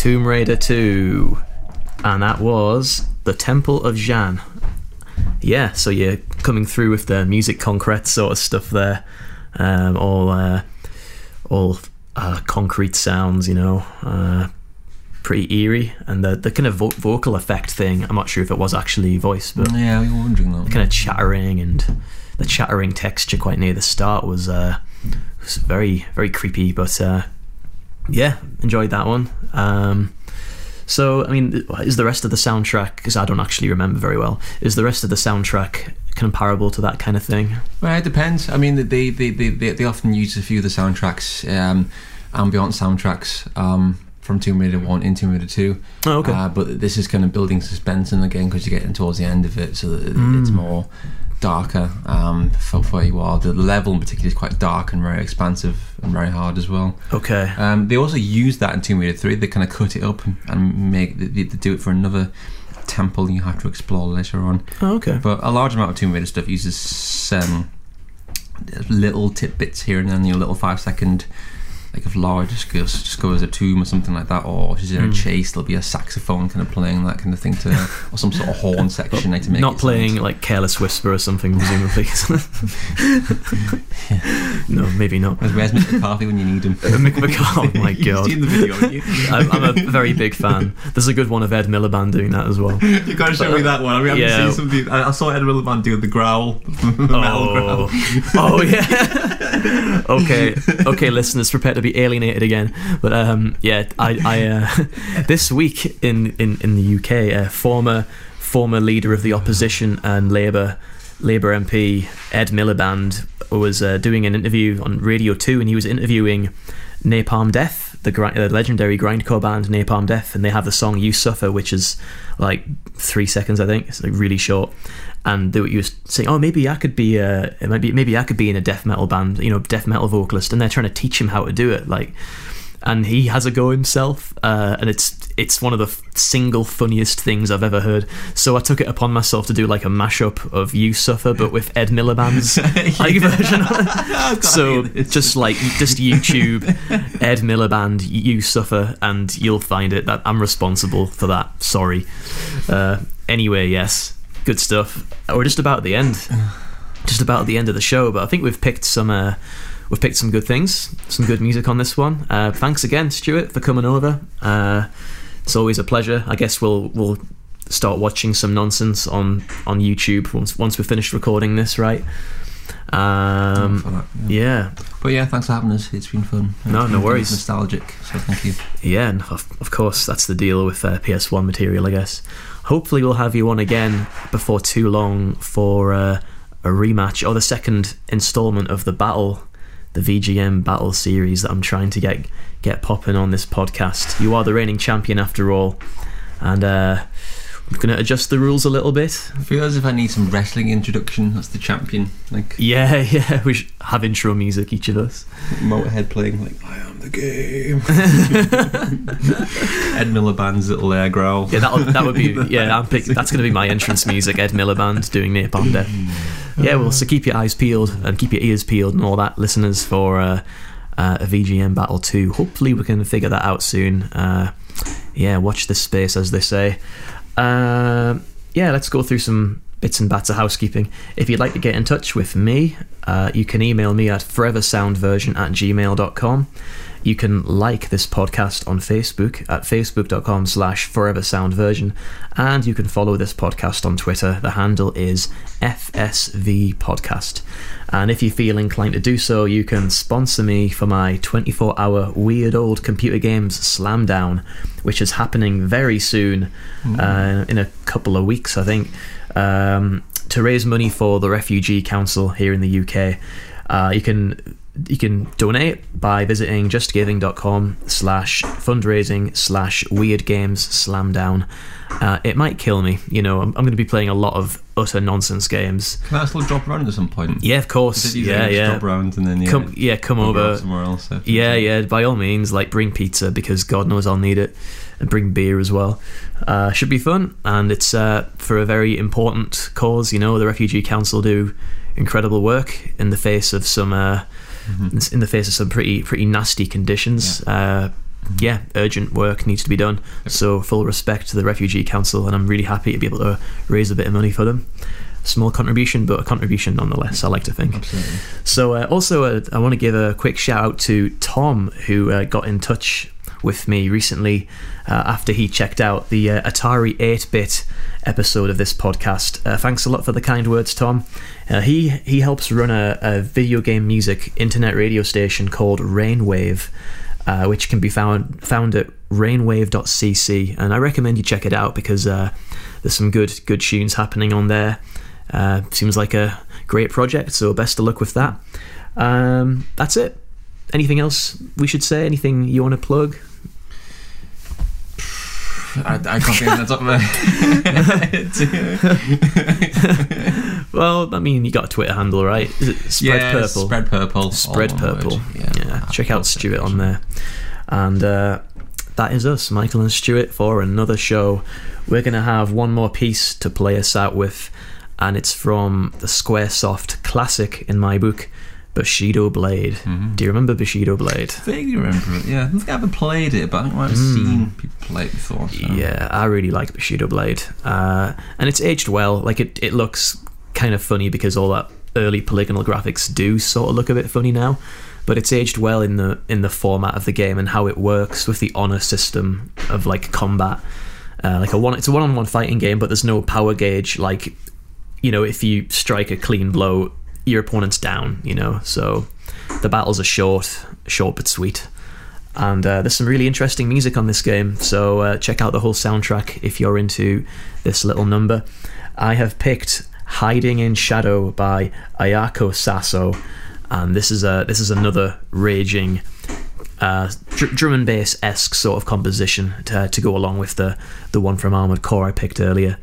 Tomb Raider 2. And that was The Temple of Xian. Yeah, so you're coming through with the musique concrète sort of stuff there. Um, all uh, all uh, concrete sounds, you know. Uh, pretty eerie. And the, the kind of vo- vocal effect thing, I'm not sure if it was actually voice, but Yeah, we were wondering that. kind of chattering and the chattering texture quite near the start was uh was very very creepy but uh yeah enjoyed that one um so i mean is the rest of the soundtrack because i don't actually remember very well is the rest of the soundtrack comparable to that kind of thing Well, it depends. I mean, they they, they, they, often use a few of the soundtracks, um, ambient soundtracks um, from Tomb Raider 1 in Tomb Raider 2. oh okay Uh, but this is kind of building suspense in the game because you're getting towards the end of it, so that it's more darker um, for, for you are. The level in particular is quite dark and very expansive and very hard as well. okay Um, they also use that in Tomb Raider 3. They kind of cut it up and, and make they, they do it for another temple you have to explore later on. oh, okay But a large amount of Tomb Raider stuff uses um, little tidbits here and then, your little five second. Like if Laura just goes, goes a tomb or something like that, or she's in Hmm. a chase, there'll be a saxophone kind of playing that kind of thing to, or some sort of horn section like, to make not playing sound- like careless whisper or something presumably no maybe not Where's, Mr. McCarthy when you need him? Mick McCall, oh my You've god seen the video, you? I'm, I'm a very big fan there's a good one of ed miliband doing that as well You've got to show me that one. I mean, I haven't Yeah. seen something. I, I saw Ed Miliband do the growl, the metal growl. Oh, oh yeah. okay, okay, listeners, prepare to be alienated again. But um, yeah, I, I uh, this week in in in the UK, uh, former former leader of the opposition and Labour Labour MP Ed Miliband was uh, doing an interview on Radio Two, and he was interviewing Napalm Death, the, the legendary grindcore band Napalm Death, and they have the song "You Suffer," which is like three seconds, I think. It's like really short. And they were he was saying, "Oh, maybe I could be, uh, maybe maybe I could be in a death metal band, you know, death metal vocalist." And they're trying to teach him how to do it, like. And he has a go himself, uh, and it's it's one of the single funniest things I've ever heard. So I took it upon myself to do like a mashup of "You Suffer," but with Ed Miliband's like version. Of it so just like just YouTube Ed Miliband you suffer and you'll find it that I'm responsible for that sorry uh, anyway yes good stuff we're just about at the end just about at the end of the show but I think we've picked some uh, we've picked some good things some good music on this one uh, thanks again Stuart for coming over uh, it's always a pleasure I guess we'll we'll start watching some nonsense on on YouTube once once we've finished recording this right um, that, yeah. yeah, But yeah, thanks for having us. It's been fun. No, It's no been worries. Nostalgic, so thank you. yeah, and of, of course that's the deal with uh, PS1 material, I guess. Hopefully, we'll have you on again before too long for uh, a rematch or the second installment of the battle, the VGM battle series that I'm trying to get get popping on this podcast. You are the reigning champion after all, and uh, I'm going to adjust the rules a little bit. I feel as if I need some wrestling introduction. That's the champion. Like Yeah, yeah, we should have intro music each of us. Motorhead playing like I am the game. Ed Miliband's little air growl. Yeah, that that would be yeah. I'm pick, that's going to be my entrance music. Ed Miliband doing Napalm Death. Yeah, well, so keep your eyes peeled and keep your ears peeled and all that, listeners, for uh, uh, a VGM Battle Two. Hopefully, we can figure that out soon. Uh, yeah, watch this space, as they say. Um yeah, let's go through some bits and bats of housekeeping. If you'd like to get in touch with me, uh, you can email me at foreversoundversion at gmail.com. You can like this podcast on Facebook at facebook.com slash foreversoundversion. And you can follow this podcast on Twitter. The handle is FSV Podcast. And if you feel inclined to do so, you can sponsor me for my 24 hour weird old computer games slam down, which is happening very soon, uh, in a couple of weeks, I think, um, to raise money for the Refugee Council here in the UK. Uh, you can you can donate by visiting justgiving.com slash fundraising slash weird games slam down. Uh, it might kill me, you know. I'm, I'm going to be playing a lot of utter nonsense games. Can I still drop around at some point? Yeah, of course. Yeah, yeah. Drop around and then yeah, Come, yeah, come over. somewhere else. Yeah, yeah. By all means, like bring pizza because God knows I'll need it, and bring beer as well. Uh, should be fun, and it's uh, for a very important cause. You know, the Refugee Council do incredible work in the face of some uh, in the face of some pretty pretty nasty conditions. Uh, yeah, urgent work needs to be done. So full respect to the Refugee Council, and I'm really happy to be able to raise a bit of money for them. Small contribution, but a contribution nonetheless. I like to think. Absolutely. So uh, also, uh, I want to give a quick shout out to Tom, who uh, got in touch with me recently uh, after he checked out the uh, Atari 8-bit episode of this podcast. Uh, thanks a lot for the kind words, Tom. Uh, he he helps run a, a video game music internet radio station called Rainwave, uh, which can be found found at rainwave.cc, and I recommend you check it out because uh, there's some good good tunes happening on there. Seems like a great project, so best of luck with that. Um, that's it. Anything else we should say? Anything you want to plug? I, I can't think of the top of my head. Well, I mean, you got a Twitter handle, right? Is it Spread yeah, Purple? Spread purple. Spread. Purple. Yeah. Yeah, check out Stuart on there. And uh, that is us, Michael and Stuart, for another show. We're going to have one more piece to play us out with, and it's from the Squaresoft classic in my book, Bushido Blade. Mhm. Do you remember Bushido Blade? Vaguely remember it. Yeah, I think i've ever played it, but I think I've seen people play it before. So. Yeah, I really like Bushido Blade, uh, and it's aged well. Like it, it looks kind of funny because all that early polygonal graphics do sort of look a bit funny now, but it's aged well in the in the format of the game and how it works with the honor system of like combat. Uh, like a one, it's a one-on-one fighting game, but there's no power gauge. Like, you know, if you strike a clean blow, your opponent's down. You know, so the battles are short, short but sweet and uh, there's some really interesting music on this game so uh, check out the whole soundtrack if you're into this little number i have picked hiding in shadow by ayako saso and this is a this is another raging uh, dr- drum and bass esque sort of composition to, to go along with the the one from Armored Core I picked earlier.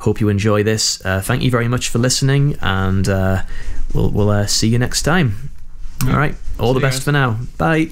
Hope you enjoy this. Uh, thank you very much for listening, and uh, we'll we'll uh, see you next time. All right, all the See best guys. for now. Bye.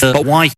But why?